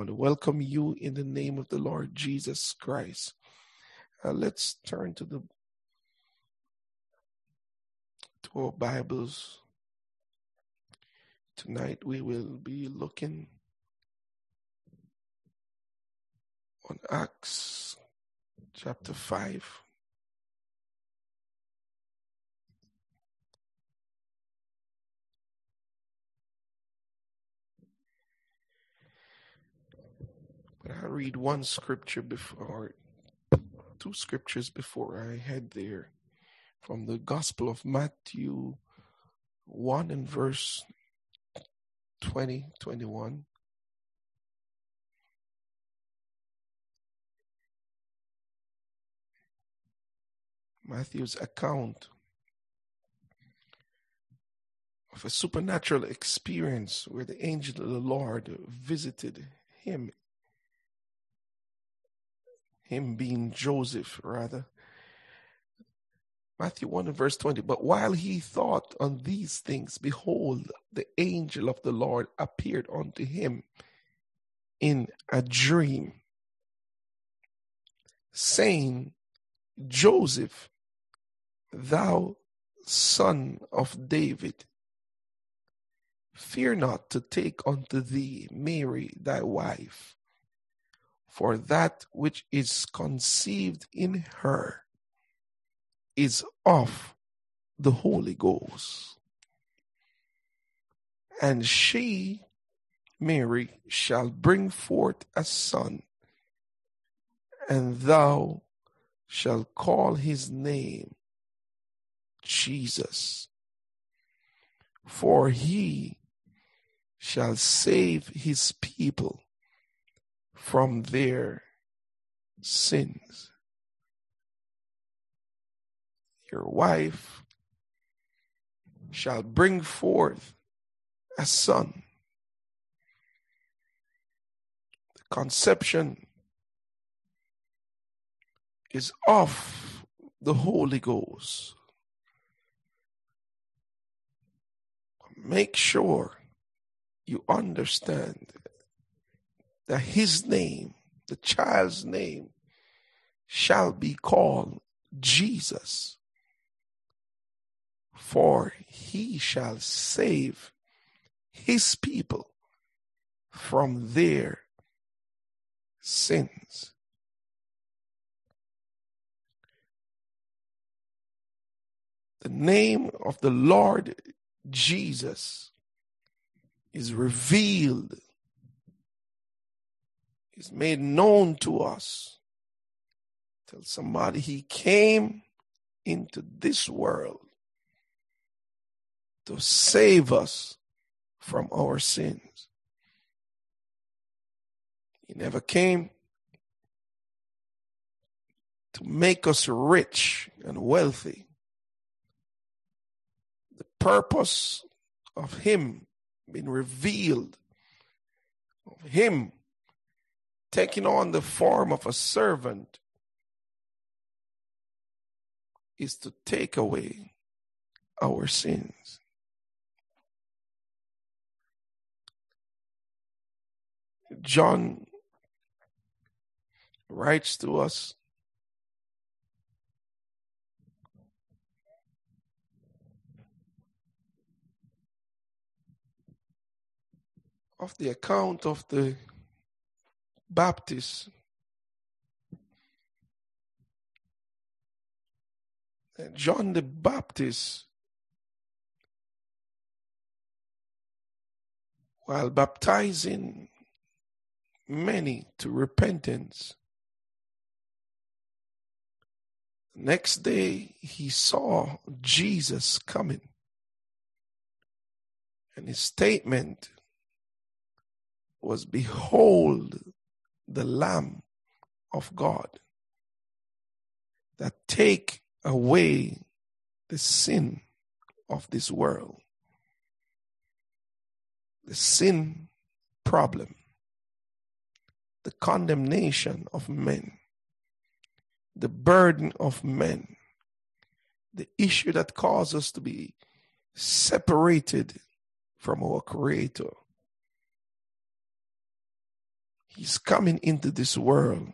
want to welcome you in the name of the Lord Jesus Christ. Uh, let's turn to the to our Bibles. Tonight we will be looking on Acts chapter 5. I'll read one scripture before, two scriptures before I head there from the Gospel of Matthew 1 and verse 20, 21. Matthew's account of a supernatural experience where the angel of the Lord visited him, him being Joseph, rather. Matthew 1 and verse 20. But while he thought on these things, behold, the angel of the Lord appeared unto him in a dream, saying, Joseph, thou son of David, fear not to take unto thee Mary thy wife, for that which is conceived in her is of the Holy Ghost. And she, Mary, shall bring forth a son, and thou shalt call his name Jesus. For he shall save his people from their sins. Your wife shall bring forth a son. The conception is of the Holy Ghost. Make sure you understand that his name, the child's name, shall be called Jesus. For he shall save his people from their sins. The name of the Lord Jesus is revealed, is made known to us. Tell somebody he came into this world to save us from our sins. He never came to make us rich and wealthy. The purpose of Him being revealed, of Him taking on the form of a servant, is to take away our sins. John writes to us of the account of the Baptist. John the Baptist, while baptizing many to repentance, next day he saw Jesus coming. And his statement was behold the lamb of god that take away the sin of this world the sin problem the condemnation of men the burden of men the issue that causes us to be separated from our creator He's coming into this world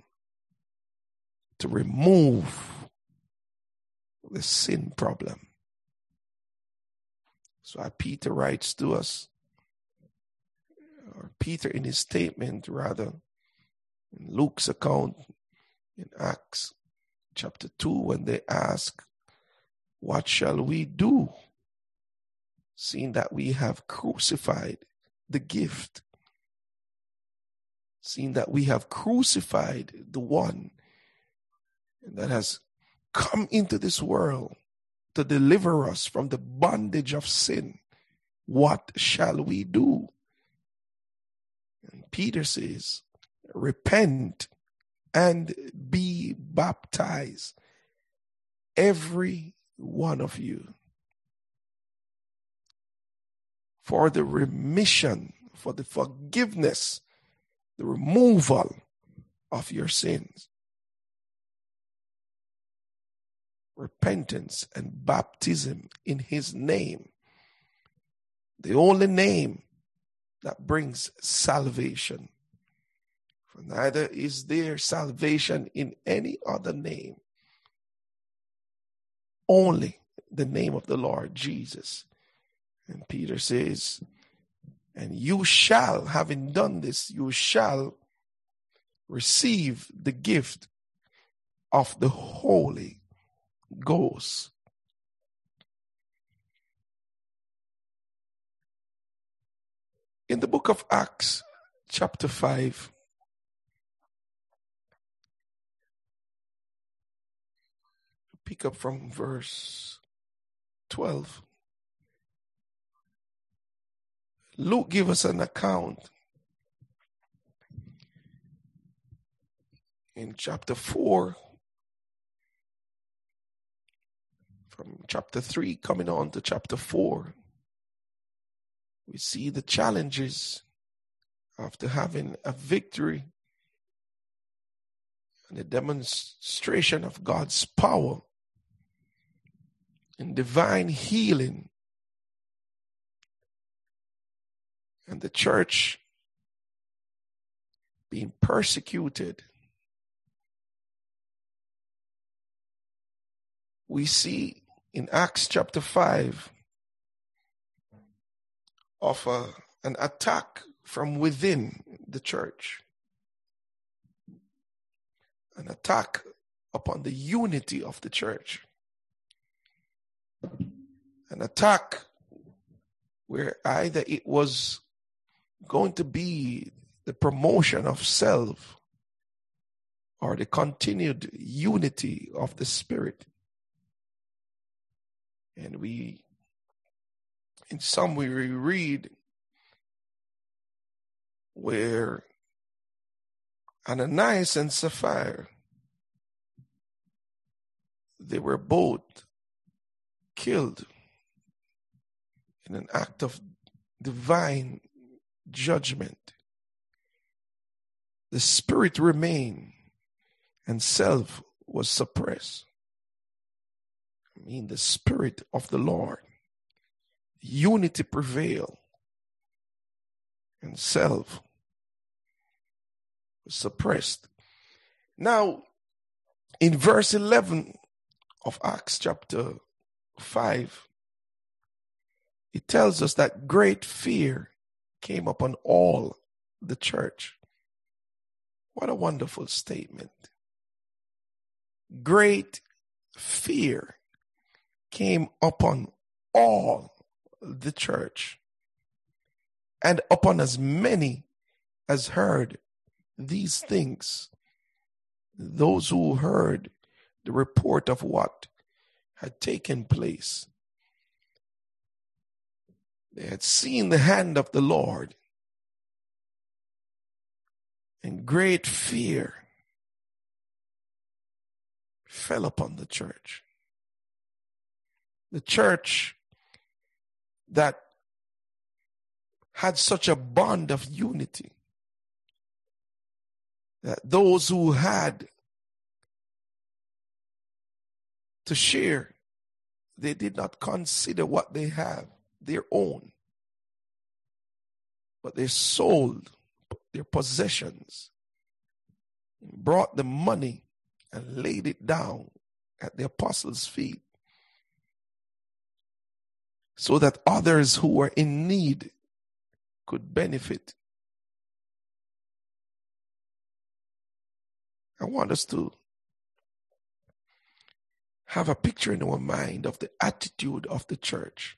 to remove the sin problem. So Peter writes to us, or Peter in his statement rather, in Luke's account in Acts chapter 2, when they ask, What shall we do? Seeing that we have crucified the gift, seeing that we have crucified the one that has come into this world to deliver us from the bondage of sin. What shall we do? And Peter says, Repent and be baptized, every one of you, for the remission, for the forgiveness, the removal of your sins. repentance and baptism in his name. The only name that brings salvation. For neither is there salvation in any other name, only the name of the Lord Jesus. And Peter says, And you shall, having done this, you shall receive the gift of the Holy Ghost. In the book of Acts, chapter 5, pick up from verse 12. Luke give us an account in chapter 4 from chapter 3 coming on to chapter 4, we see the challenges after having a victory and a demonstration of God's power and divine healing. And the church being persecuted we see in Acts chapter 5 of a, an attack from within the church, an attack upon the unity of the church, an attack where either it was going to be the promotion of self or the continued unity of the spirit. And we, in some, we read where Ananias and Sapphira, they were both killed in an act of divine judgment. The spirit remained and self was suppressed I mean the Spirit of the Lord. Unity prevailed, and self was suppressed. Now, in verse 11 of Acts chapter 5, it tells us that great fear came upon all the church. What a wonderful statement. Great fear came upon all the church and upon as many as heard these things. Those who heard the report of what had taken place. They had seen the hand of the Lord, and great fear fell upon the church. The church that had such a bond of unity that those who had to share, they did not consider what they have their own, but they sold their possessions brought the money and laid it down at the apostles' feet so that others who were in need could benefit. I want us to have a picture in our mind of the attitude of the church.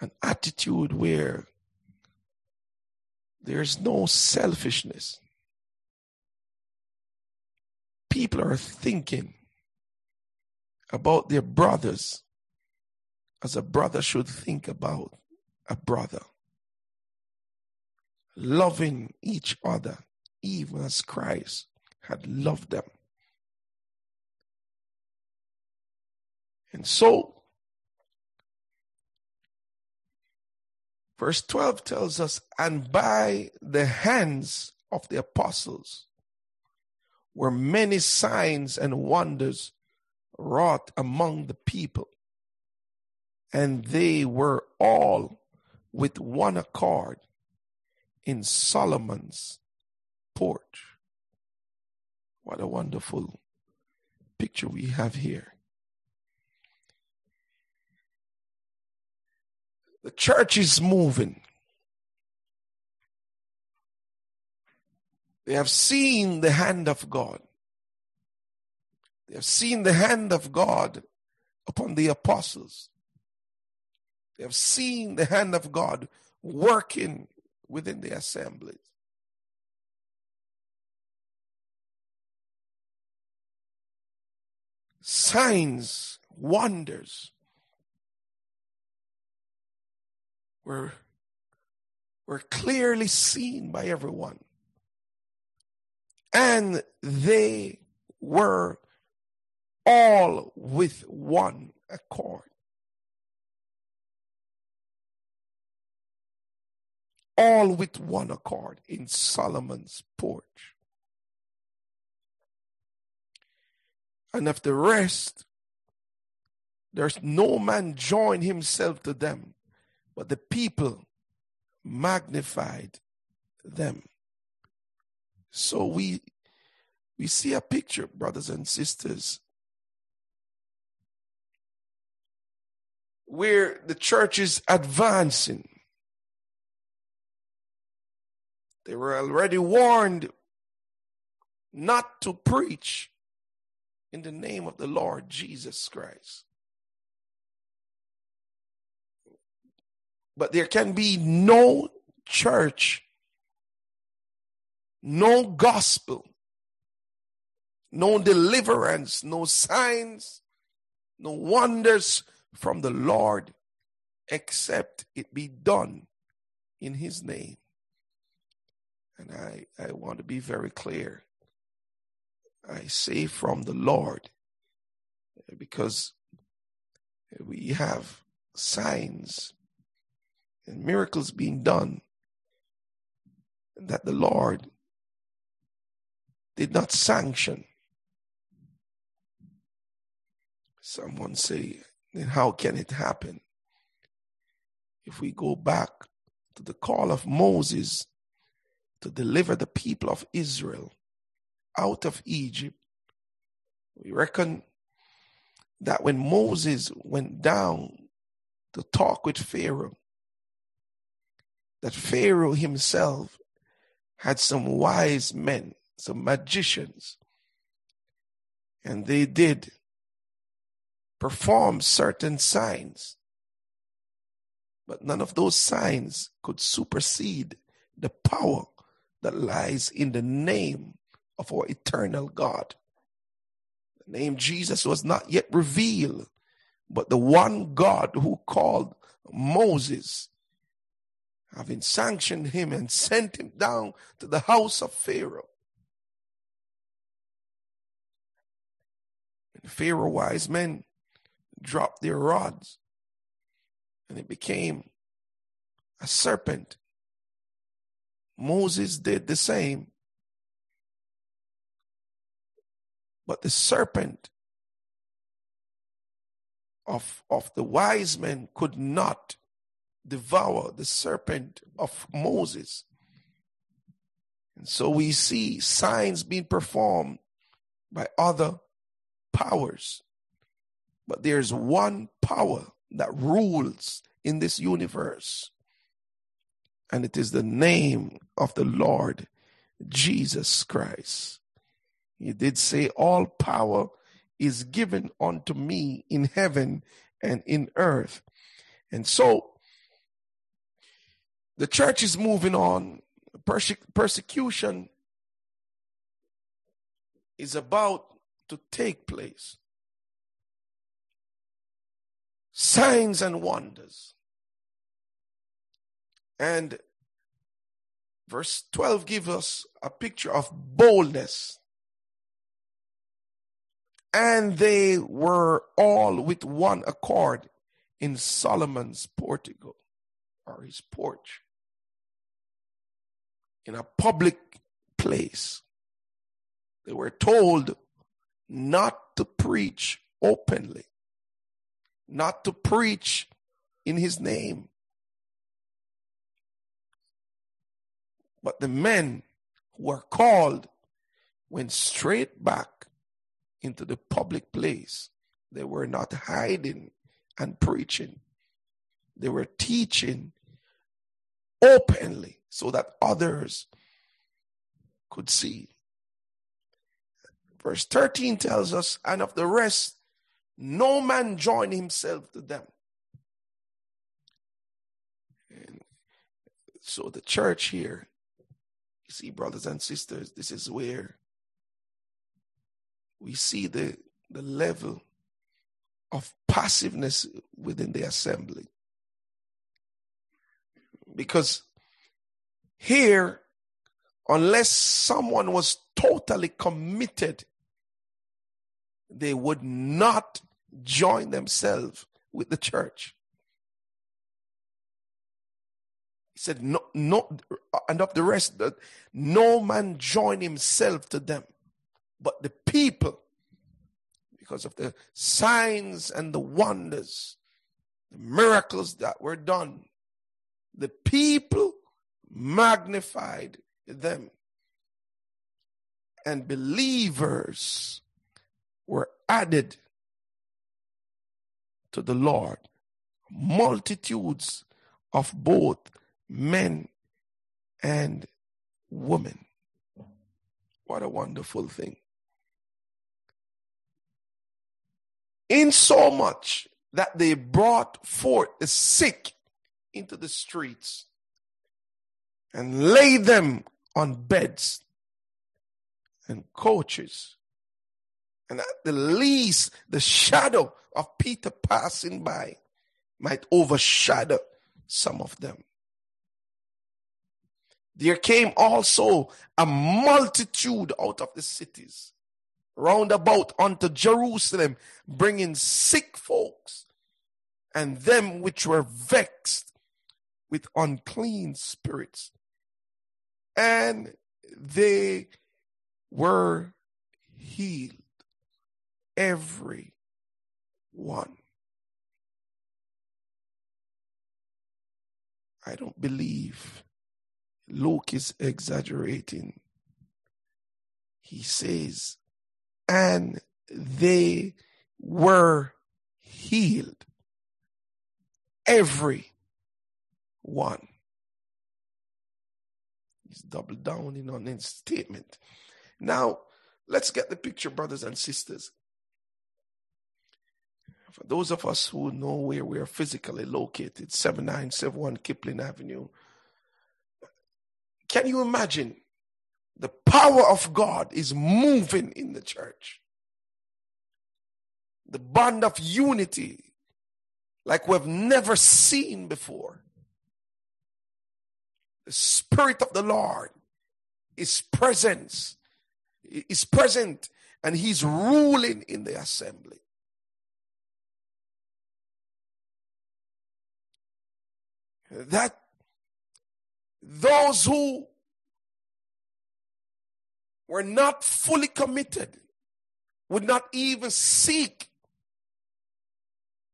An attitude where there's no selfishness. People are thinking about their brothers as a brother should think about a brother. Loving each other, even as Christ had loved them. And so, verse 12 tells us, and by the hands of the apostles were many signs and wonders wrought among the people. And they were all with one accord in Solomon's porch. What a wonderful picture we have here. The church is moving. They have seen the hand of God. They have seen the hand of God upon the apostles. They have seen the hand of God working within the assemblies. Signs, wonders were, were clearly seen by everyone. And they were all with one accord. All with one accord in Solomon's porch. And of the rest, there's no man join himself to them, but the people magnified them. So we we see a picture, brothers and sisters, where the church is advancing. They were already warned not to preach in the name of the Lord Jesus Christ. But there can be no church, no gospel, no deliverance, no signs, no wonders from the Lord except it be done in his name. And I, I want to be very clear. I say from the Lord because we have signs and miracles being done that the Lord did not sanction. Someone say, then how can it happen? If we go back to the call of Moses to deliver the people of Israel out of Egypt, we reckon that when Moses went down to talk with Pharaoh, that Pharaoh himself had some wise men, some magicians, and they did perform certain signs. But none of those signs could supersede the power that lies in the name of our eternal God. The name Jesus was not yet revealed, but the one God who called Moses, having sanctioned him and sent him down to the house of Pharaoh. And Pharaoh wise men dropped their rods and it became a serpent. Moses did the same. But the serpent of, of the wise men could not devour the serpent of Moses. And so we see signs being performed by other powers. But there's one power that rules in this universe, and it is the name of the Lord Jesus Christ. He did say, All power is given unto me in heaven and in earth. And so the church is moving on. Perse- persecution is about to take place. Signs and wonders. And verse 12 gives us a picture of boldness. And they were all with one accord in Solomon's portico or his porch in a public place. They were told not to preach openly, not to preach in his name. But the men who were called went straight back into the public place. They were not hiding and preaching, they were teaching openly so that others could see. Verse 13 tells us, and of the rest, no man joined himself to them. And so the church here, you see, brothers and sisters, this is where we see the, the level of passiveness within the assembly. Because here, unless someone was totally committed, they would not join themselves with the church. He said, no, no, and of the rest, that no man join himself to them, but the people, because of the signs and the wonders, the miracles that were done, the people magnified them. And believers were added to the Lord. Multitudes of both men and women. What a wonderful thing. In so much that they brought forth the sick into the streets and laid them on beds and couches. And at the least, the shadow of Peter passing by might overshadow some of them. There came also a multitude out of the cities round about unto Jerusalem, bringing sick folks and them which were vexed with unclean spirits. And they were healed. Every one. I don't believe Luke is exaggerating. He says, and they were healed. Every one. He's double downing on his statement. Now, let's get the picture, brothers and sisters. For those of us who know where we are physically located, 7971 Kipling Avenue, can you imagine the power of God is moving in the church? The bond of unity like we've never seen before. The Spirit of the Lord is present, is present, and He's ruling in the assembly. That those who were not fully committed would not even seek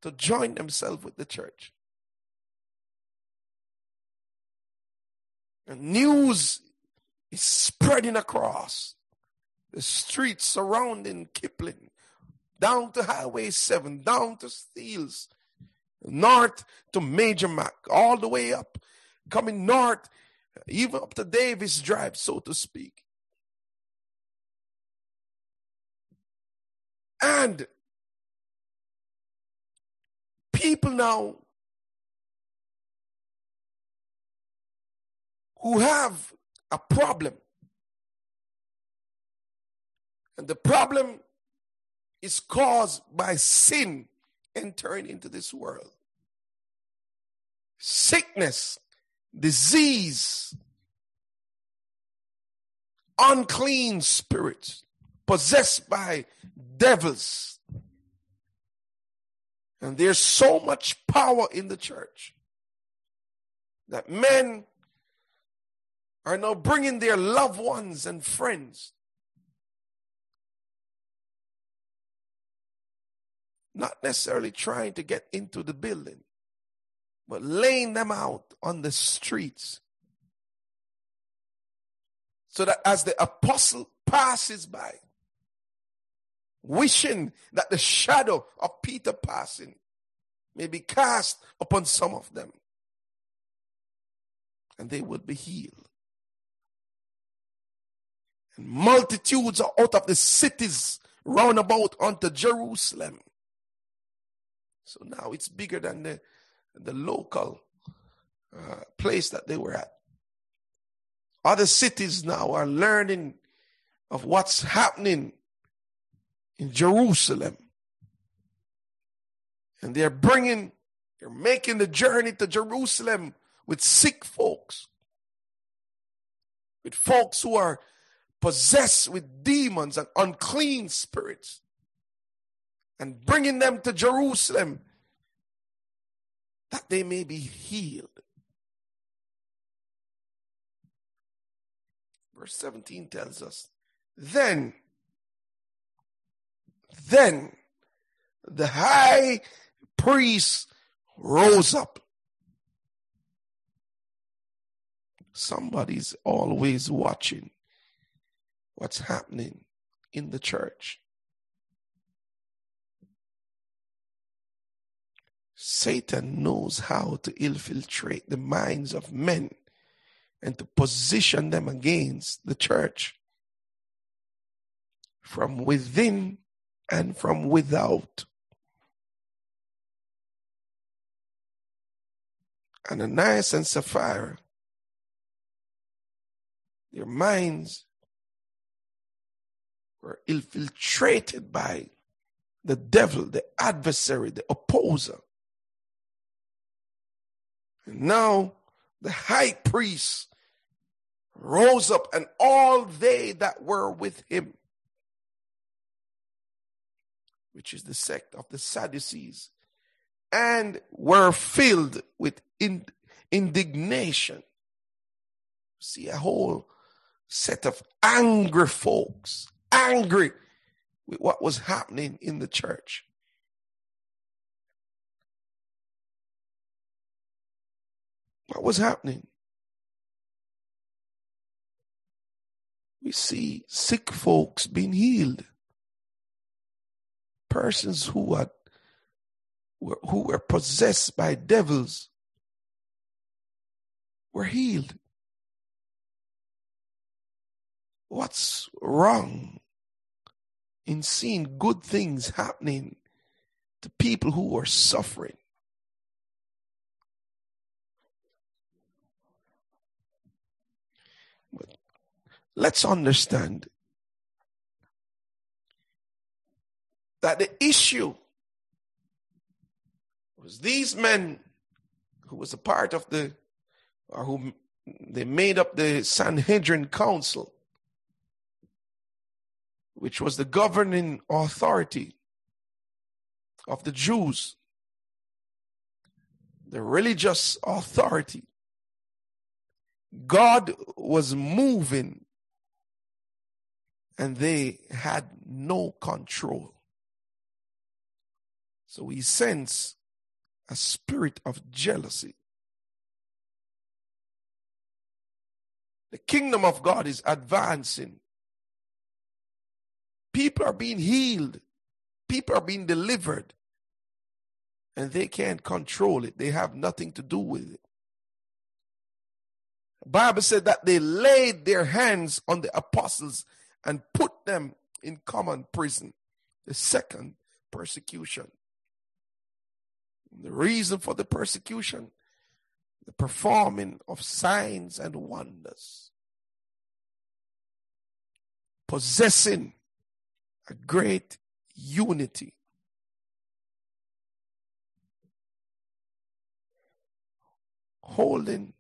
to join themselves with the church. And news is spreading across the streets surrounding Kipling, down to Highway 7, down to Steeles, north to Major Mac, all the way up, coming north, even up to Davis Drive, so to speak. And people now who have a problem. And the problem is caused by sin entering into this world. Sickness, disease, unclean spirits, possessed by devils. And there's so much power in the church that men are now bringing their loved ones and friends. Not necessarily trying to get into the building, but laying them out on the streets. So that as the apostle passes by, wishing that the shadow of Peter passing may be cast upon some of them, and they will be healed. And multitudes are out of the cities round about unto Jerusalem. So now it's bigger than the, the local uh, place that they were at. Other cities now are learning of what's happening in Jerusalem. And they're bringing, they're making the journey to Jerusalem with sick folks, with folks who are possessed with demons and unclean spirits and bringing them to Jerusalem that they may be healed. Verse 17 tells us, then, then the high priest rose up. Somebody's always watching what's happening in the church. Satan knows how to infiltrate the minds of men and to position them against the church from within and from without. Ananias and Sapphira, their minds were infiltrated by the devil, the adversary, the opposer. And now the high priest rose up, and all they that were with him, which is the sect of the Sadducees, and were filled with in, indignation. See a whole set of angry folks angry with what was happening in the church. What was happening? We see sick folks being healed. Persons who had who were possessed by devils were healed. What's wrong in seeing good things happening to people who are suffering. But let's understand that the issue was these men who was a part of the or who they made up the Sanhedrin council which was the governing authority of the Jews, the religious authority. God was moving and they had no control. So we sense a spirit of jealousy. The kingdom of God is advancing. People are being healed. People are being delivered. And they can't control it. They have nothing to do with it. Bible said that they laid their hands on the apostles and put them in common prison. The second persecution. The reason for the persecution, the performing of signs and wonders, possessing a great unity. Holding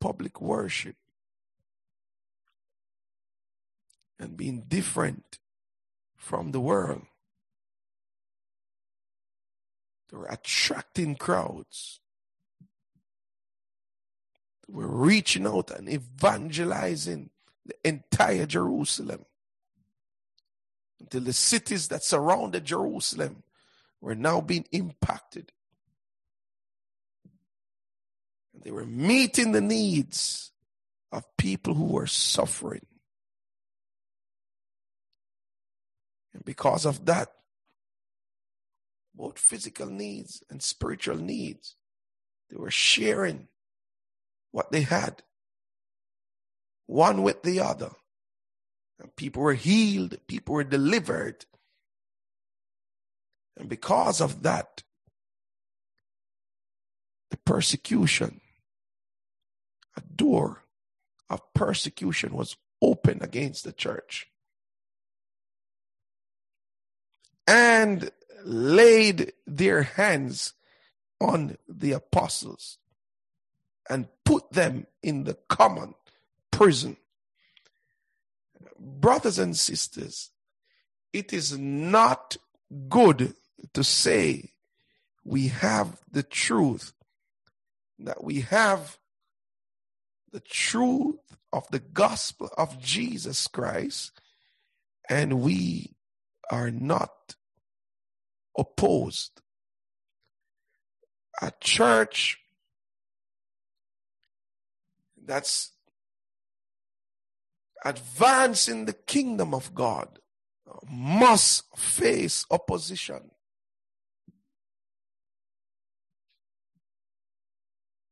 public worship and being different from the world. They were attracting crowds. They were reaching out and evangelizing the entire Jerusalem until the cities that surrounded Jerusalem were now being impacted. And they were meeting the needs of people who were suffering. And because of that, both physical needs and spiritual needs, they were sharing what they had, one with the other. And people were healed, people were delivered. And because of that, the persecution, a door of persecution was open against the church. And laid their hands on the apostles and put them in the common prison brothers and sisters, it is not good to say we have the truth, that we have the truth of the gospel of Jesus Christ, and we are not opposed. A church that's advancing the kingdom of God must face opposition.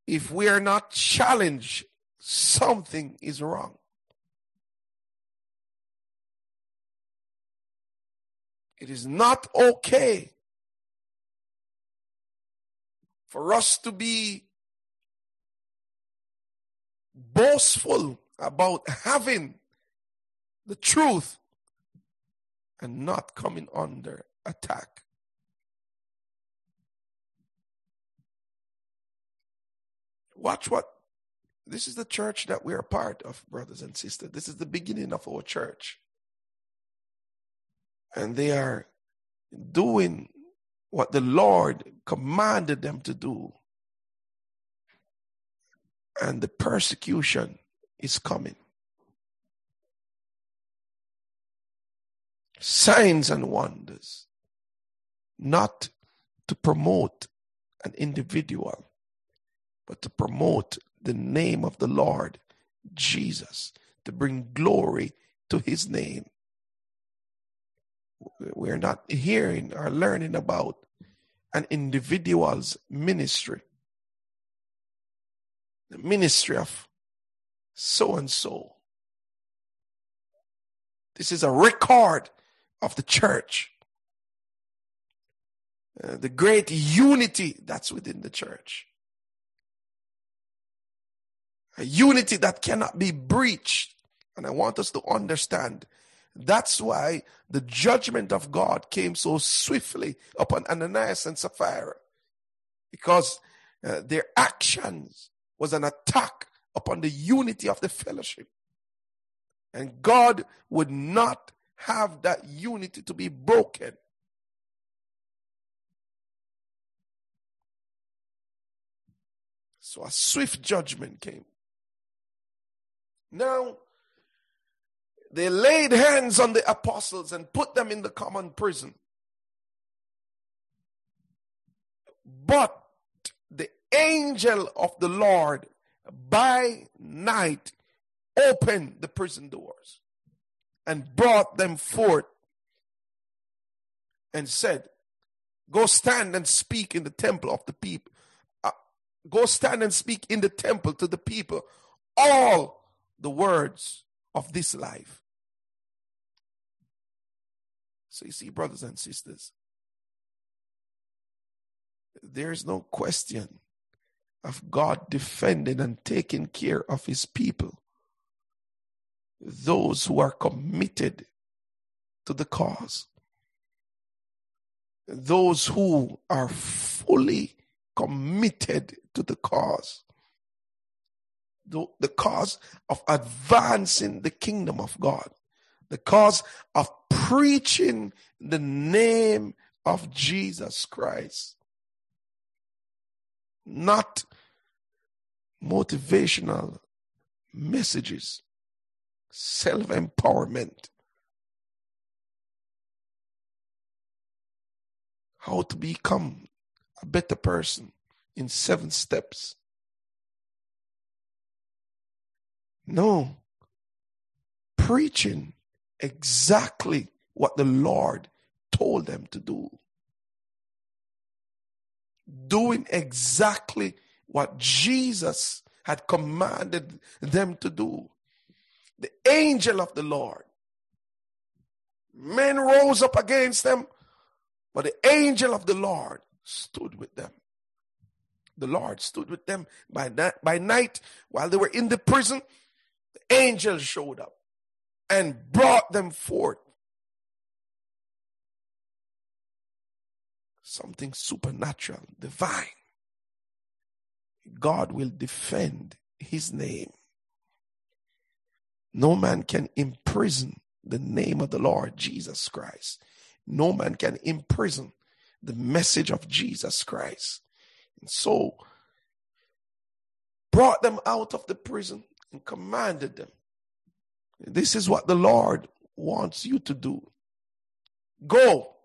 If we are not challenged, something is wrong. It is not okay for us to be boastful about having the truth and not coming under attack. Watch what this is the church that we're part of, brothers and sisters. This is the beginning of our church. And they are doing what the Lord commanded them to do. And the persecution is coming. Signs and wonders, not to promote an individual, but to promote the name of the Lord Jesus, to bring glory to his name. We're not hearing or learning about an individual's ministry, the ministry of so and so. This is a record of the church. Uh, the great unity that's within the church. A unity that cannot be breached. And I want us to understand that's why the judgment of God came so swiftly upon Ananias and Sapphira. Because uh, their actions was an attack upon the unity of the fellowship. And God would not have that unity to be broken. So a swift judgment came. Now, they laid hands on the apostles and put them in the common prison. But the angel of the Lord by night opened the prison doors and brought them forth and said, Go stand and speak in the temple of the people. Uh, go stand and speak in the temple to the people all the words of this life. So you see, brothers and sisters, there is no question of God defending and taking care of his people. Those who are committed to the cause. Those who are fully committed to the cause. The, the cause of advancing the kingdom of God. The cause of preaching the name of Jesus Christ. Not motivational messages, self empowerment, how to become a better person in seven steps. No, preaching exactly what the Lord told them to do. Doing exactly what Jesus had commanded them to do. The angel of the Lord. Men rose up against them, but the angel of the Lord stood with them. The Lord stood with them by, by night while they were in the prison. The angel showed up and brought them forth. Something supernatural, divine. God will defend his name. No man can imprison the name of the Lord Jesus Christ. No man can imprison the message of Jesus Christ. And so brought them out of the prison and commanded them. This is what the Lord wants you to do. Go,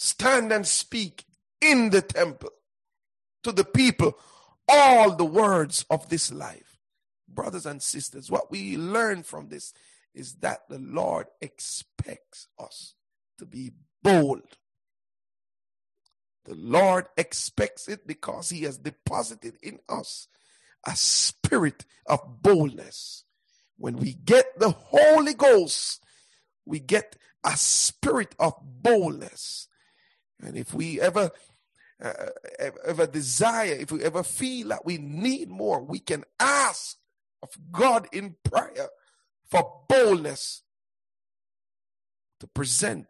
stand and speak in the temple to the people all the words of this life. Brothers and sisters, what we learn from this is that the Lord expects us to be bold. The Lord expects it because He has deposited in us a spirit of boldness. When we get the Holy Ghost, we get a spirit of boldness. And if we ever uh, ever desire, if we ever feel that we need more, we can ask of God in prayer for boldness to present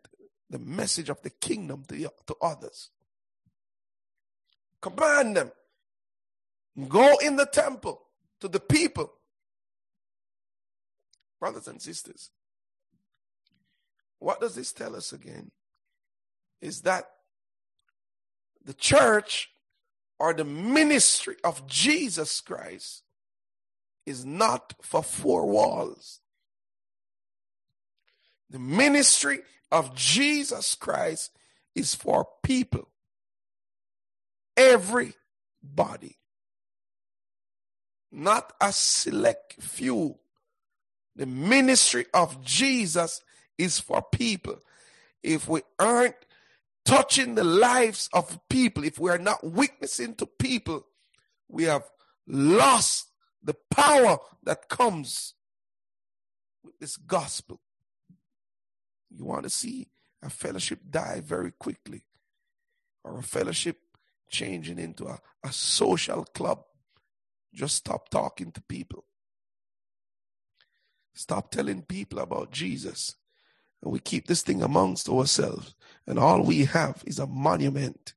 the message of the kingdom to, to others. Command them. Go in the temple to the people. Brothers and sisters, what does this tell us again? Is that the church or the ministry of Jesus Christ is not for four walls. The ministry of Jesus Christ is for people. Everybody. Not a select few. The ministry of Jesus is for people. If we aren't touching the lives of people, if we are not witnessing to people, we have lost the power that comes with this gospel. You want to see a fellowship die very quickly, or a fellowship changing into a, a social club. Just stop talking to people. Stop telling people about Jesus. And we keep this thing amongst ourselves. And all we have is a monument.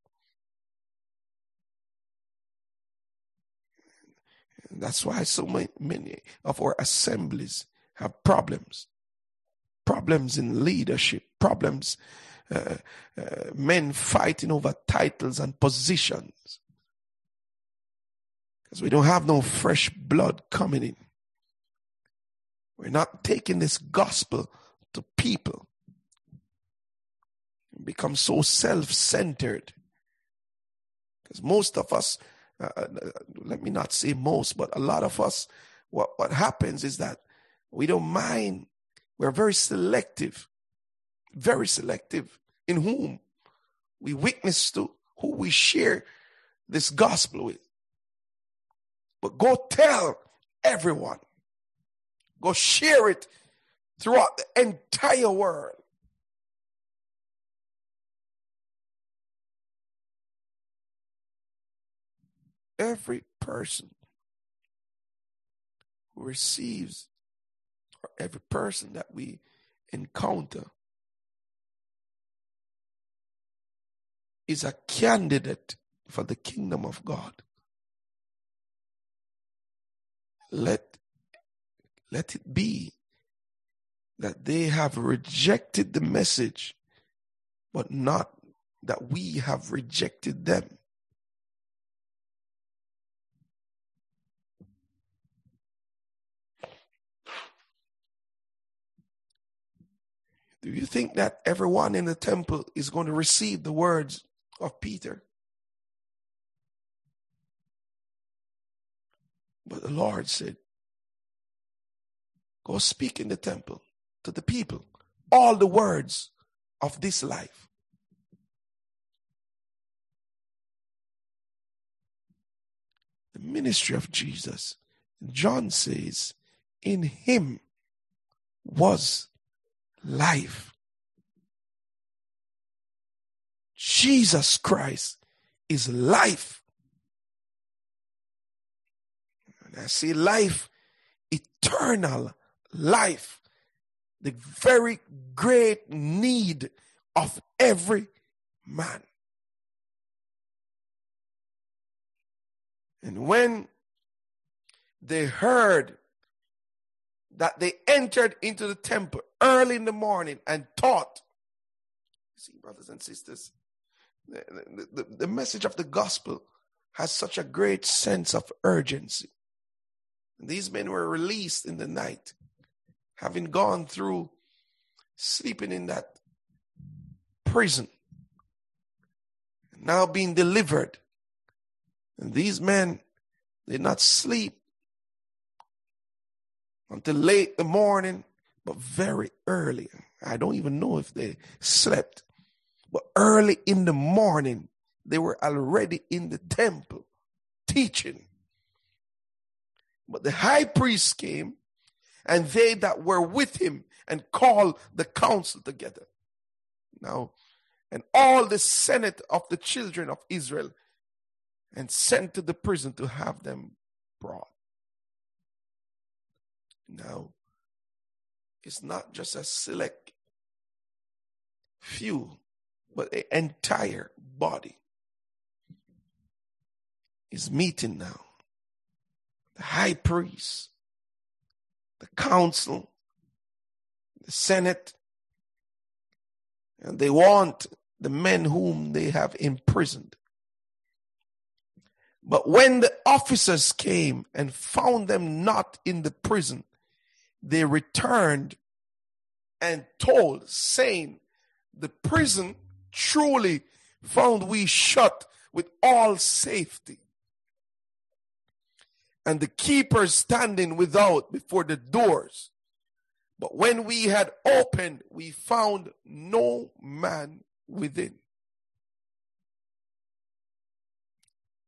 And that's why so many, many of our assemblies have problems. Problems in leadership, problems, uh, uh, men fighting over titles and positions. Because we don't have no fresh blood coming in. We're not taking this gospel to people become so self-centered because most of us uh, uh, let me not say most but a lot of us what what happens is that We don't mind. We're very selective, very selective in whom we witness to, who we share this gospel with. But go tell everyone. Go share it throughout the entire world. Every person who receives, or every person that we encounter, is a candidate for the kingdom of God. Let, let it be that they have rejected the message, but not that we have rejected them. Do you think that everyone in the temple is going to receive the words of Peter? But the Lord said, Go speak in the temple to the people all the words of this life. The ministry of Jesus, John says, in him was life. Jesus Christ is life. And I see life, eternal life, the very great need of every man. And when they heard that they entered into the temple early in the morning and taught. See, brothers and sisters, the, the, the, message of the gospel has such a great sense of urgency. These men were released in the night, having gone through sleeping in that prison, now being delivered. And these men did not sleep until late the morning, but very early. I don't even know if they slept, but early in the morning, they were already in the temple teaching. But the high priest came and they that were with him and called the council together. Now, and all the senate of the children of Israel and sent to the prison to have them brought. Now, it's not just a select few, but the entire body is meeting now. The high priest, the council, the senate, and they want the men whom they have imprisoned. But when the officers came and found them not in the prison, they returned and told, saying, The prison truly found we shut with all safety. And the keepers standing without before the doors. But when we had opened, we found no man within.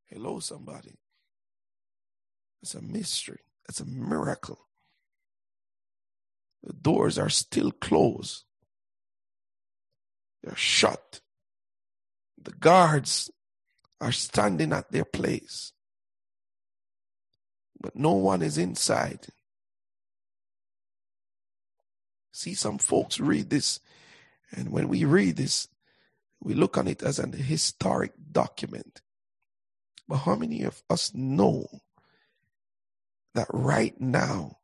Hello, somebody. It's a mystery. It's a miracle. The doors are still closed. They're shut. The guards are standing at their place. But no one is inside. See, some folks read this, and when we read this, we look on it as an historic document. But how many of us know that right now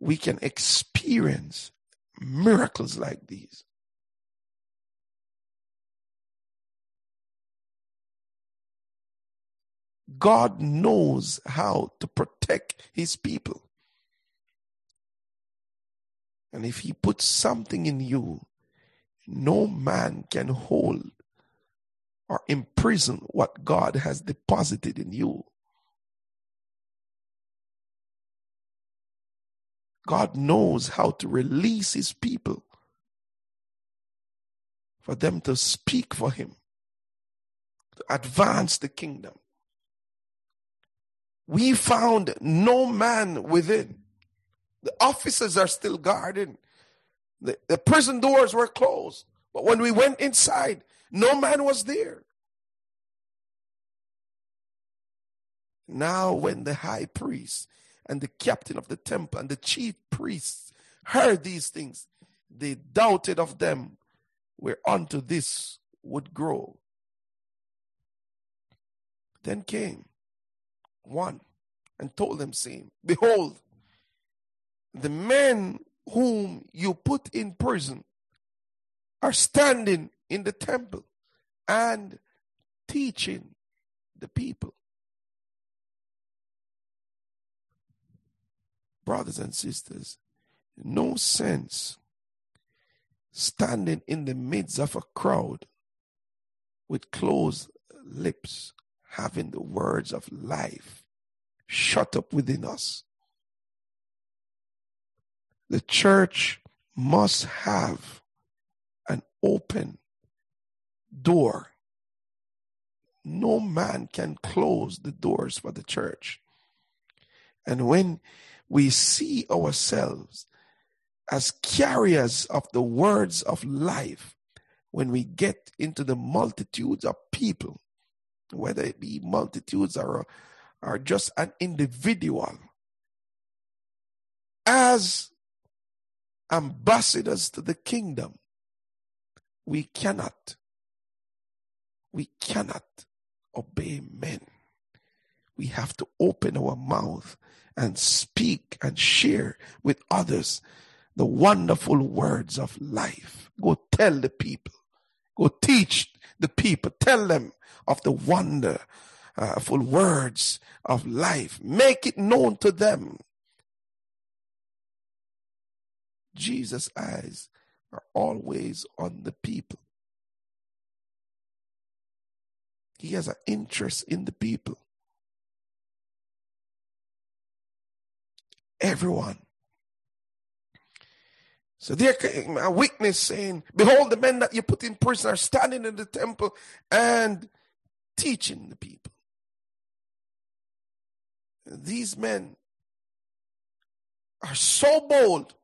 we can experience miracles like these. God knows how to protect his people. And if he puts something in you, no man can hold or imprison what God has deposited in you. God knows how to release his people for them to speak for him, to advance the kingdom. We found no man within. The officers are still guarding. The, the prison doors were closed. But when we went inside, no man was there. Now, when the high priest and the captain of the temple and the chief priests heard these things, they doubted of them where unto this would grow. Then came one and told them, saying, Behold, the men whom you put in prison are standing in the temple and teaching the people. Brothers and sisters, no sense standing in the midst of a crowd with closed lips, having the words of life shut up within us. The church must have an open door. No man can close the doors for the church. And when we see ourselves as carriers of the words of life, when we get into the multitudes of people, whether it be multitudes or, or just an individual, as ambassadors to the kingdom, we cannot, we cannot obey men. We have to open our mouth and speak and share with others the wonderful words of life. Go tell the people. Go teach the people. Tell them of the wonderful uh, words of life. Make it known to them. Jesus' eyes are always on the people. He has an interest in the people. Everyone. So there came a witness saying, Behold, the men that you put in prison are standing in the temple and teaching the people. These men are so bold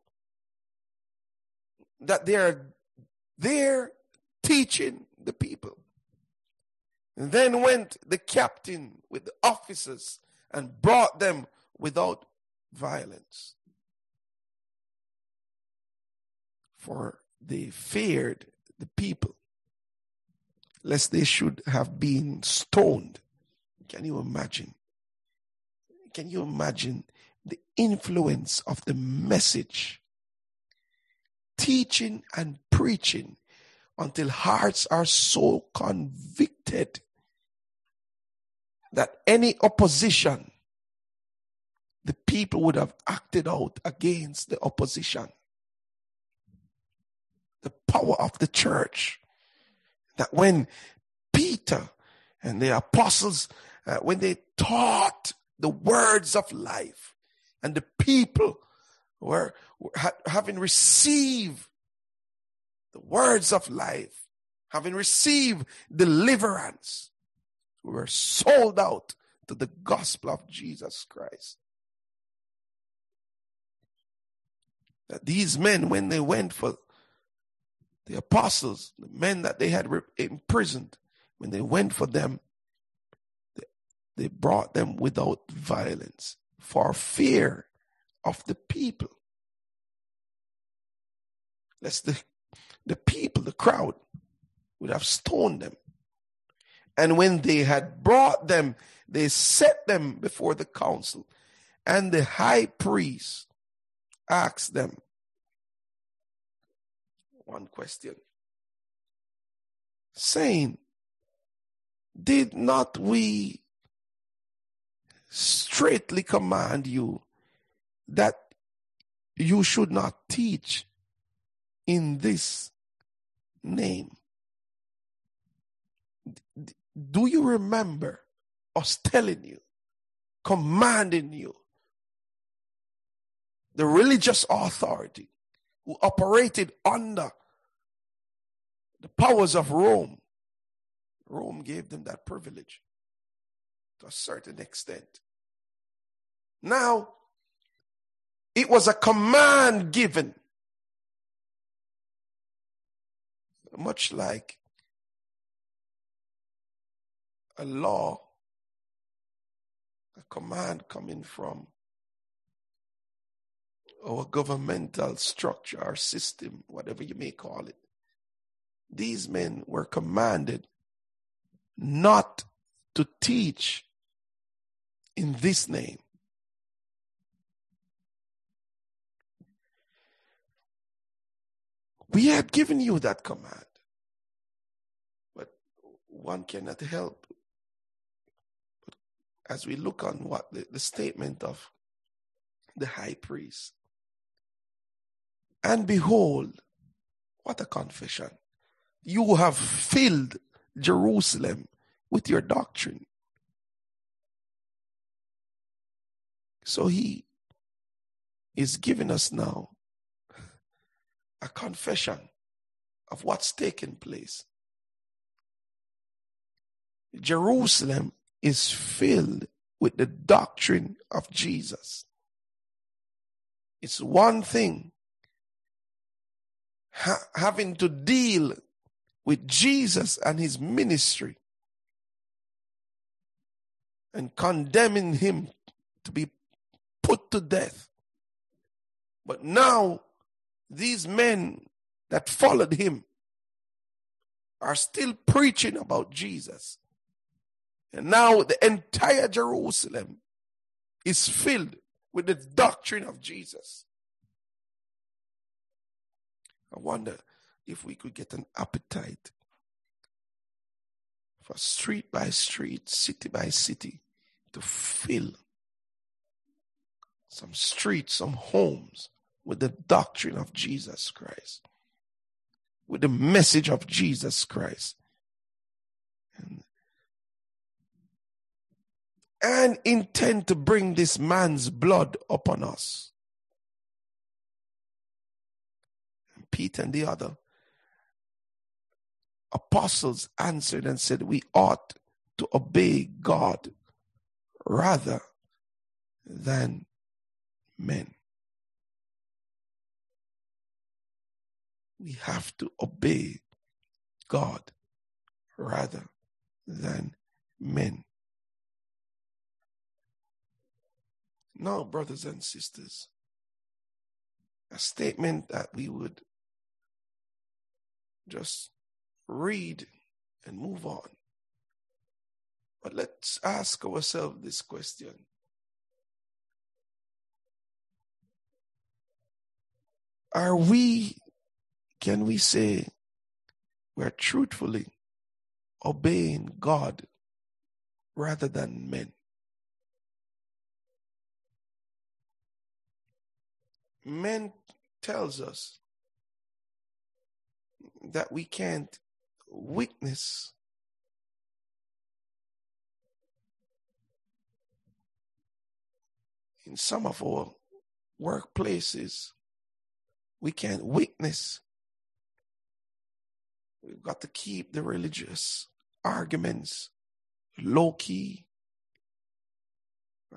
that they are there teaching the people. And then went the captain with the officers and brought them without violence. For they feared the people, lest they should have been stoned. Can you imagine? Can you imagine the influence of the message teaching and preaching until hearts are so convicted that any opposition, the people would have acted out against the opposition. The power of the church. That when Peter and the apostles, uh, when they taught the words of life, and the people were having received the words of life, having received deliverance, were sold out to the gospel of Jesus Christ. That these men, when they went for the apostles, the men that they had imprisoned, when they went for them, they brought them without violence for fear of the people. Lest the, the people, the crowd, would have stoned them. And when they had brought them, they set them before the council. And the high priest asked them one question, saying, Did not we straightly command you that you should not teach in this name. Do you remember us telling you, commanding you the religious authority who operated under the powers of Rome. Rome gave them that privilege to a certain extent. Now, it was a command given, much like a law, a command coming from our governmental structure, our system, whatever you may call it. These men were commanded not to teach in this name. We have given you that command, but one cannot help. But as we look on what the, the statement of the high priest, and behold, what a confession. You have filled Jerusalem with your doctrine. So he is giving us now a confession of what's taken place. Jerusalem is filled with the doctrine of Jesus. It's one thing ha- having to deal with Jesus and his ministry and condemning him to be put to death. But now, these men that followed him are still preaching about Jesus. And now the entire Jerusalem is filled with the doctrine of Jesus. I wonder if we could get an appetite for street by street, city by city, to fill some streets, some homes with the doctrine of Jesus Christ, with the message of Jesus Christ. And, and intend to bring this man's blood upon us. Peter and the other apostles answered and said, We ought to obey God rather than men. We have to obey God rather than men. Now, brothers and sisters, a statement that we would just read and move on. But let's ask ourselves this question Are we, can we say, we're truthfully obeying God rather than men? Men tells us that we can't witness. In some of our workplaces we can't witness. We've got to keep the religious arguments low key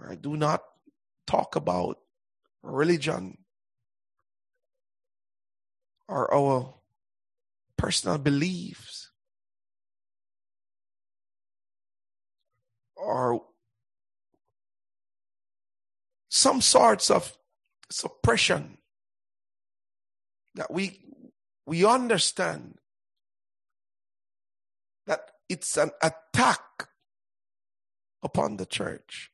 i do not talk about religion or our personal beliefs or some sorts of suppression that we we understand that it's an attack upon the church.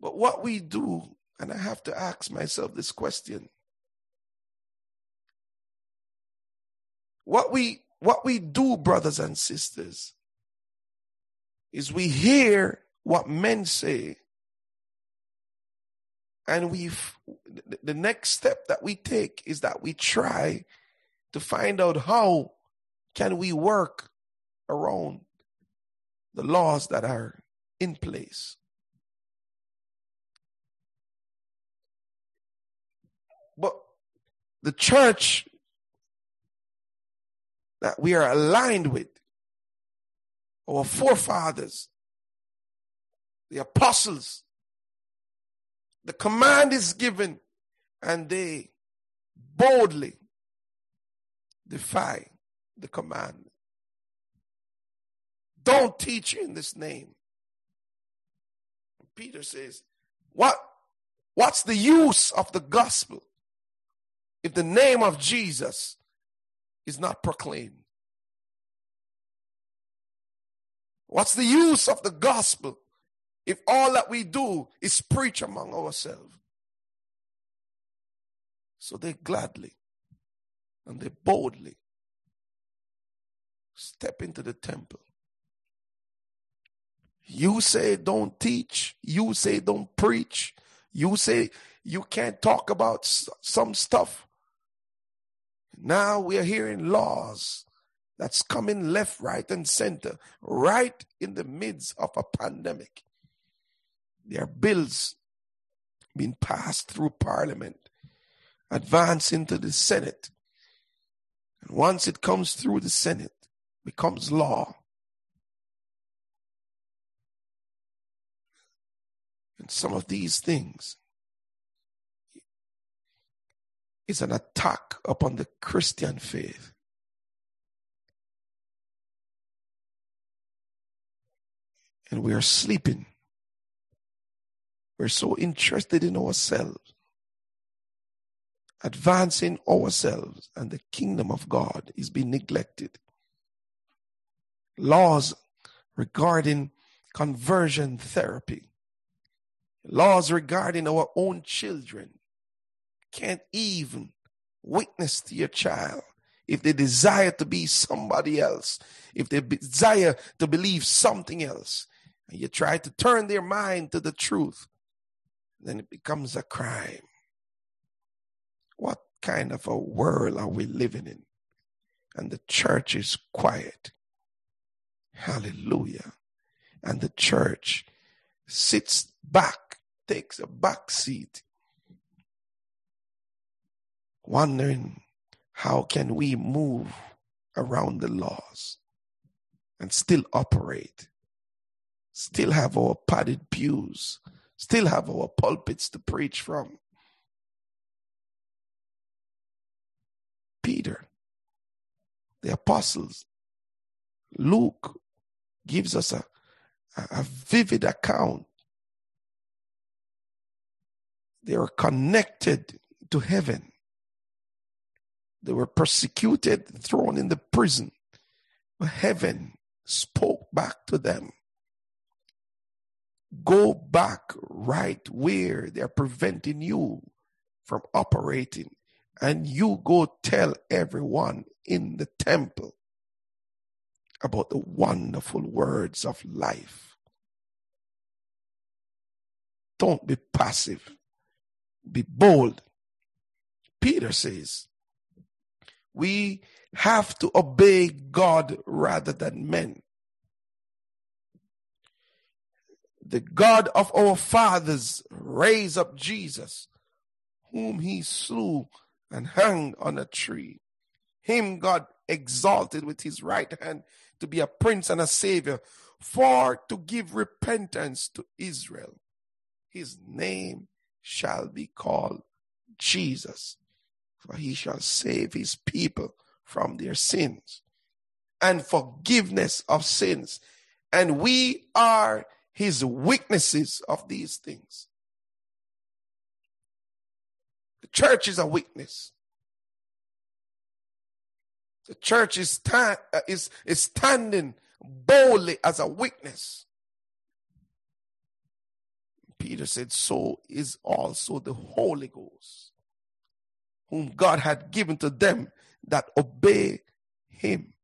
But what we do and i have to ask myself this question What we what we do, brothers and sisters, is we hear what men say, and we the next step that we take is that we try to find out how can we work around the laws that are in place. But the church that we are aligned with, our forefathers, the apostles, the command is given and they boldly defy the command. Don't teach in this name. Peter says, what, what's the use of the gospel if the name of Jesus is not proclaimed? What's the use of the gospel if all that we do is preach among ourselves? So they gladly and they boldly step into the temple. You say don't teach. You say don't preach. You say you can't talk about some stuff. Now we are hearing laws that's coming left, right, and center, right in the midst of a pandemic. There are bills being passed through Parliament advance into the Senate. And once it comes through the Senate, becomes law. And some of these things is an attack upon the Christian faith. And we are sleeping. We're so interested in ourselves advancing ourselves and the kingdom of God is being neglected. Laws regarding conversion therapy, laws regarding our own children can't even witness to your child if they desire to be somebody else, if they desire to believe something else, and you try to turn their mind to the truth, then it becomes a crime. What kind of a world are we living in? And the church is quiet. Hallelujah. And the church sits back, takes a back seat, wondering how can we move around the laws and still operate, still have our padded pews, still have our pulpits to preach from, Peter, the apostles. Luke gives us a, a vivid account. They are connected to heaven. They were persecuted, thrown in the prison. But heaven spoke back to them. Go back right where they're preventing you from operating and you go tell everyone in the temple about the wonderful words of life. Don't be passive, be bold. Peter says, we have to obey God rather than men. The God of our fathers raised up Jesus, whom he slew and hung on a tree. Him God exalted with his right hand to be a prince and a savior, for to give repentance to Israel. His name shall be called Jesus, for he shall save his people from their sins and forgiveness of sins. And we are his witnesses of these things. The church is a witness. The church is, sta- uh, is, is standing boldly as a witness. Peter said, So is also the Holy Ghost, whom God had given to them that obey him.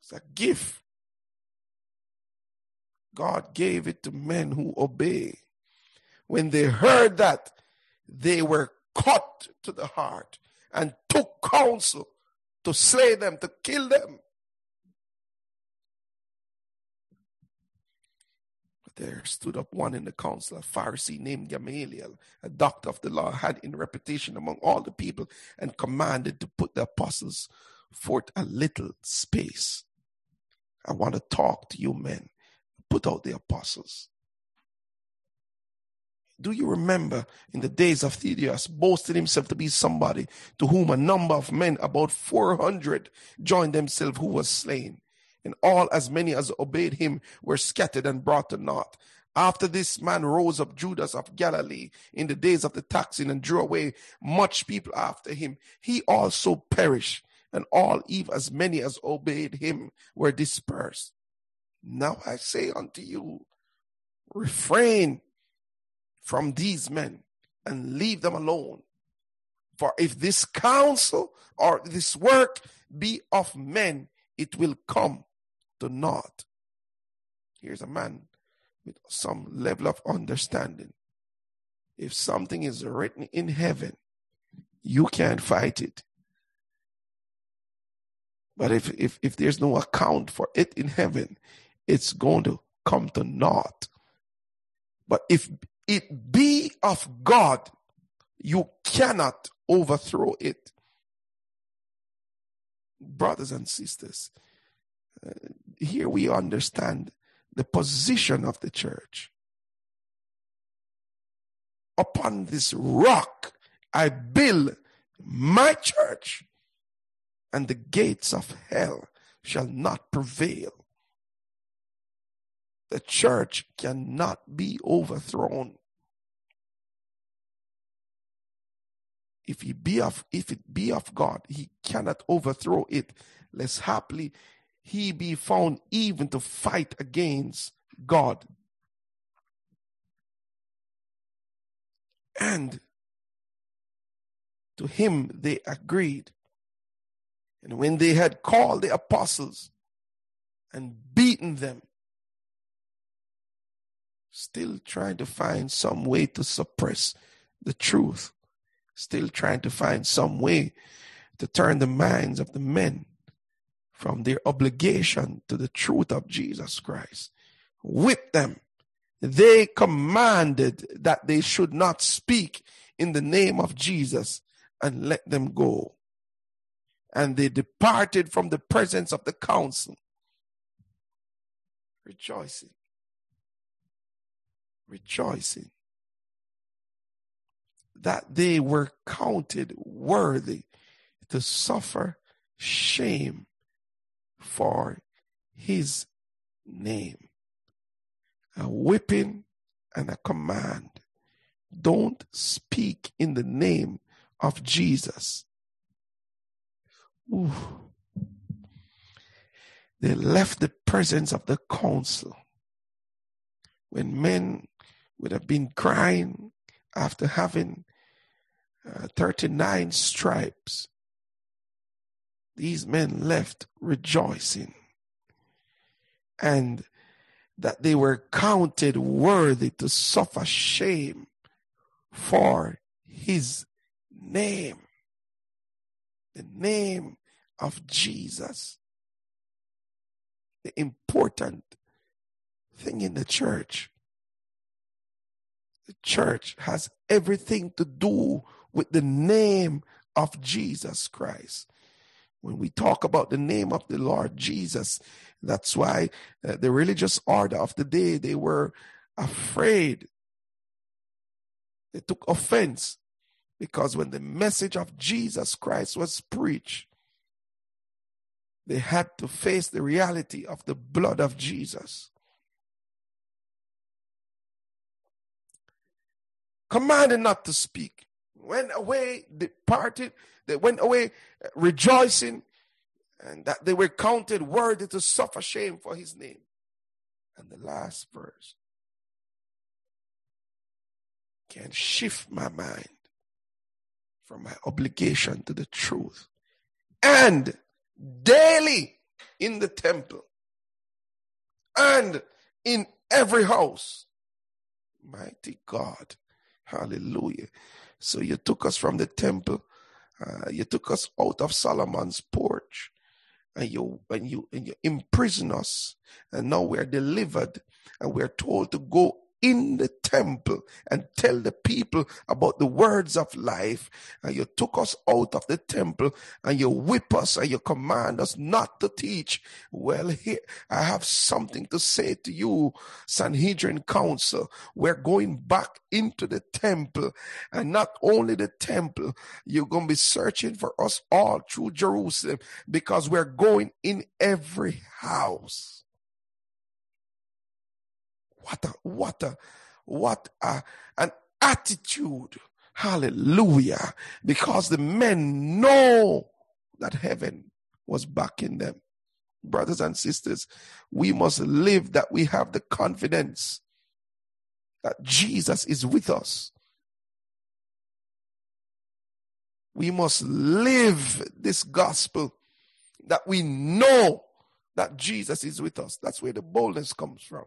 It's a gift. God gave it to men who obey when they heard that, they were cut to the heart and took counsel to slay them, to kill them. But there stood up one in the council, a Pharisee named Gamaliel, a doctor of the law, had in reputation among all the people, and commanded to put the apostles forth a little space. I want to talk to you men. Put out the apostles. Do you remember in the days of Theudas boasted himself to be somebody to whom a number of men, about 400, joined themselves who was slain? And all as many as obeyed him were scattered and brought to naught. After this man rose up Judas of Galilee in the days of the taxing and drew away much people after him. He also perished, and all, even as many as obeyed him, were dispersed. Now I say unto you, refrain from these men and leave them alone. For if this counsel or this work be of men, it will come to naught. Here's a man with some level of understanding. If something is written in heaven, you can't fight it. But if, if, if there's no account for it in heaven, it's going to come to naught. But if it be of God, you cannot overthrow it. Brothers and sisters, here we understand the position of the church. Upon this rock, I build my church, and the gates of hell shall not prevail. The church cannot be overthrown. If he be of if it be of God, he cannot overthrow it, lest happily he be found even to fight against God. And to him they agreed. And when they had called the apostles and beaten them, still trying to find some way to suppress the truth, still trying to find some way to turn the minds of the men from their obligation to the truth of Jesus Christ. With them, they commanded that they should not speak in the name of Jesus and let them go. And they departed from the presence of the council, rejoicing, rejoicing that they were counted worthy to suffer shame for his name. A whipping and a command. Don't speak in the name of Jesus. Ooh. They left the presence of the council when men would have been crying after having uh, 39 stripes these men left rejoicing and that they were counted worthy to suffer shame for his name. The name of Jesus. The important thing in the church. The church has everything to do with the name of Jesus Christ when we talk about the name of the Lord Jesus. That's why uh, the religious order of the day, they were afraid. They took offense because when the message of Jesus Christ was preached, they had to face the reality of the blood of Jesus. Commanded not to speak, went away, departed, they went away uh, rejoicing and that they were counted worthy to suffer shame for his name. And the last verse can shift my mind from my obligation to the truth. And daily in the temple and in every house. Mighty God. Hallelujah. So you took us from the temple uh, you took us out of Solomon's porch and you and you and you imprison us. And now we're delivered and we're told to go in the temple and tell the people about the words of life. And you took us out of the temple and you whip us and you command us not to teach. Well, here, I have something to say to you, Sanhedrin Council. We're going back into the temple and not only the temple, you're going to be searching for us all through Jerusalem because we're going in every house. What a, what a, what a, an attitude. Hallelujah. Because the men know that heaven was backing them. Brothers and sisters, we must live that we have the confidence that Jesus is with us. We must live this gospel that we know that Jesus is with us. That's where the boldness comes from.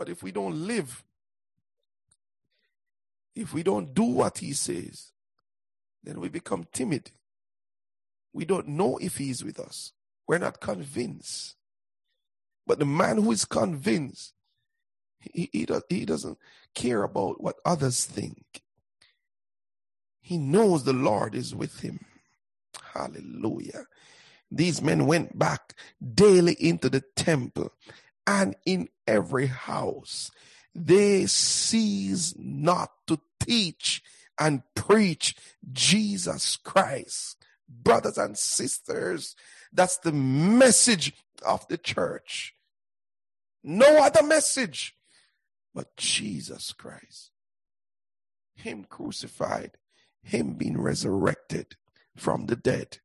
But if we don't live, if we don't do what he says, then we become timid. We don't know if he is with us. We're not convinced. But the man who is convinced, he, he, does, he doesn't care about what others think. He knows the Lord is with him. Hallelujah. These men went back daily into the temple and in every house. They cease not to teach and preach Jesus Christ. Brothers and sisters, that's the message of the church. No other message but Jesus Christ. Him crucified, Him being resurrected from the dead.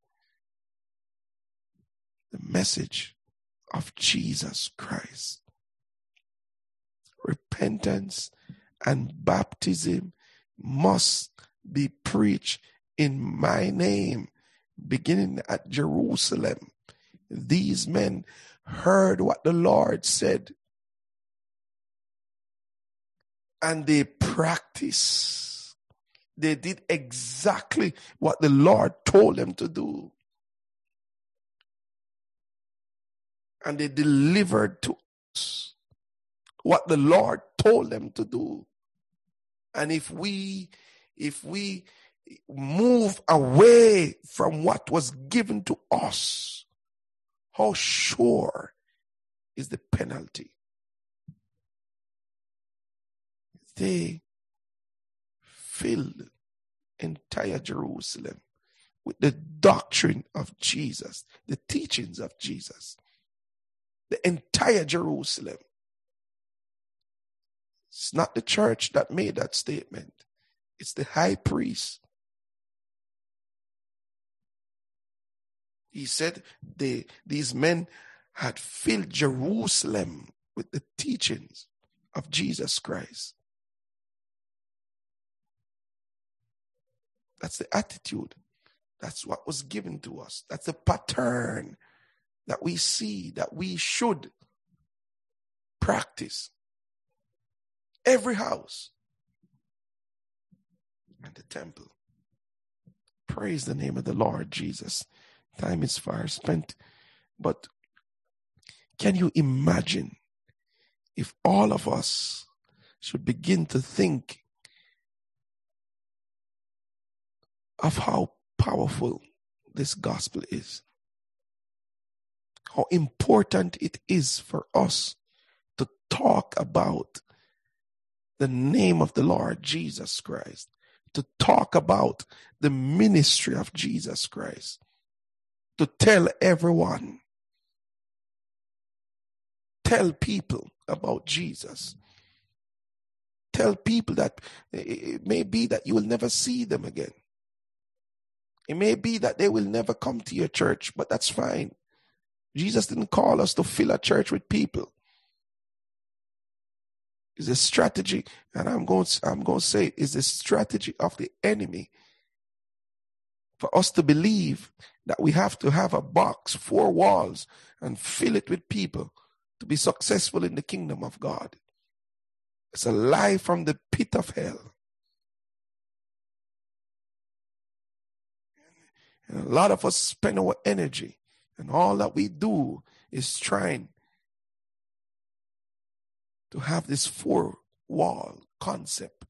The message of Jesus Christ. Repentance and baptism must be preached in my name, beginning at Jerusalem. These men heard what the Lord said and they practiced. They did exactly what the Lord told them to do. And they delivered to us what the Lord told them to do. And if we, if we move away from what was given to us, how sure is the penalty? They filled entire Jerusalem with the doctrine of Jesus, the teachings of Jesus the entire Jerusalem. It's not the church that made that statement, it's the high priest. He said they, these men had filled Jerusalem with the teachings of Jesus Christ. That's the attitude. That's what was given to us. That's the pattern that we see that we should practice. Every house and the temple. Praise the name of the Lord Jesus. Time is far spent, but can you imagine if all of us should begin to think of how powerful this gospel is? How important it is for us to talk about the name of the Lord Jesus Christ, to talk about the ministry of Jesus Christ, to tell everyone, tell people about Jesus. Tell people that eh, eh, eh, it may be that you will never see them again. It may be that they will never come to your church, but that's fine. Jesus didn't call us to fill a church with people. It's a strategy, and I'm going, I'm going to say it's a strategy of the enemy for us to believe that we have to have a box, four walls, and fill it with people to be successful in the kingdom of God. It's a lie from the pit of hell. And a lot of us spend our energy, and all that we do is trying to have this four wall concept.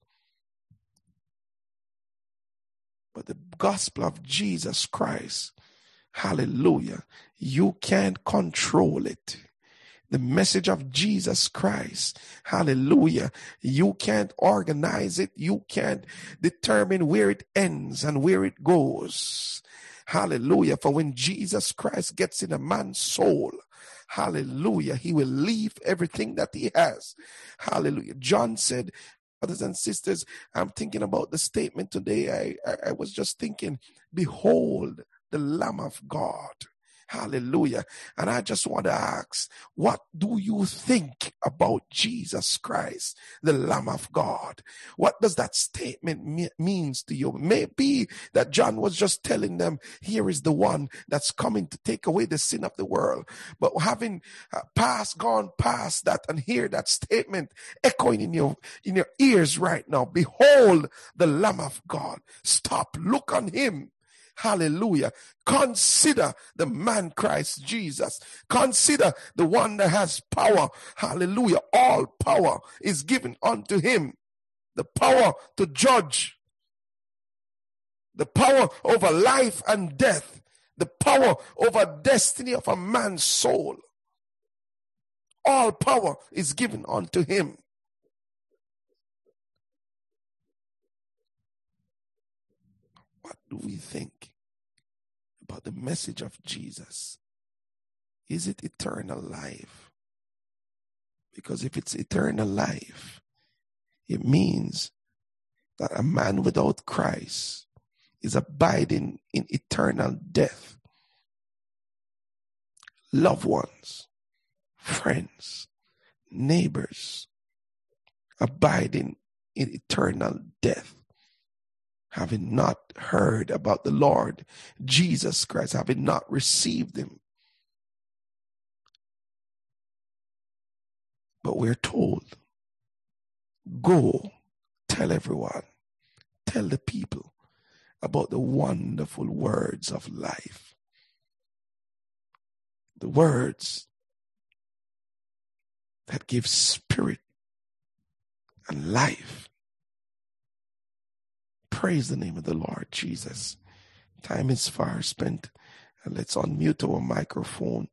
But the gospel of Jesus Christ, hallelujah, you can't control it the message of Jesus Christ. Hallelujah. You can't organize it. You can't determine where it ends and where it goes. Hallelujah. For when Jesus Christ gets in a man's soul, hallelujah, he will leave everything that he has. Hallelujah. John said, brothers and sisters, I'm thinking about the statement today. I, I, I was just thinking, behold the Lamb of God Hallelujah. And I just want to ask, what do you think about Jesus Christ, the Lamb of God? What does that statement me- means to you? Maybe that John was just telling them, here is the one that's coming to take away the sin of the world. But having uh, passed, gone past that and hear that statement echoing in your, in your ears right now, behold the Lamb of God. Stop, look on him Hallelujah. Consider the man Christ Jesus. Consider the one that has power. Hallelujah. All power is given unto him. The power to judge. The power over life and death. The power over destiny of a man's soul. All power is given unto him. What do we think about the message of Jesus? Is it eternal life? Because if it's eternal life, it means that a man without Christ is abiding in eternal death. Loved ones, friends, neighbors, abiding in eternal death having not heard about the Lord Jesus Christ, having not received him. But we're told, go tell everyone, tell the people about the wonderful words of life. The words that give spirit and life Praise the name of the Lord Jesus. Time is far spent. And let's unmute our microphone.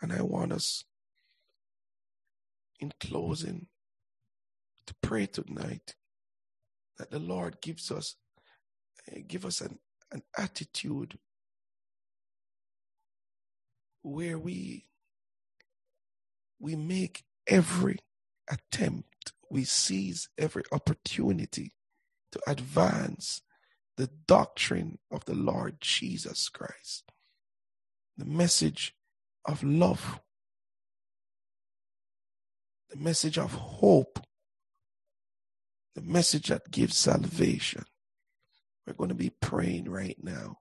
And I want us, in closing, to pray tonight that the Lord gives us, uh, give us an, an attitude where we we make every attempt, we seize every opportunity to advance the doctrine of the Lord Jesus Christ, the message of love, the message of hope, the message that gives salvation. We're going to be praying right now.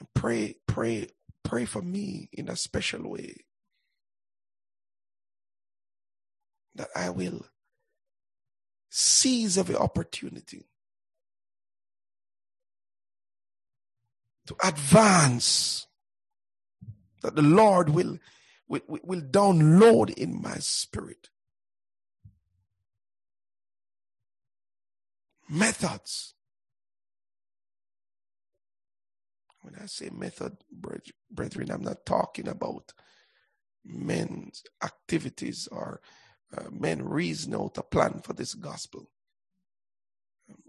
And pray, pray, pray for me in a special way. That I will seize every opportunity to advance that the Lord will, will, will download in my spirit. Methods. When I say method, brethren, I'm not talking about men's activities or uh, men reason out a plan for this gospel.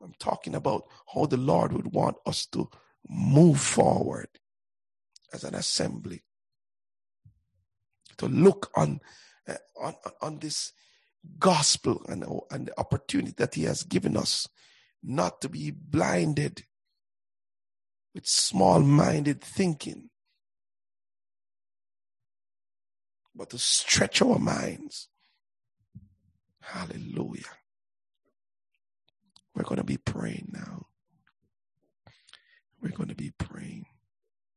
I'm talking about how the Lord would want us to move forward as an assembly, to look on uh, on on this gospel and, and the opportunity that He has given us, not to be blinded with small-minded thinking, but to stretch our minds Hallelujah. We're going to be praying now. We're going to be praying.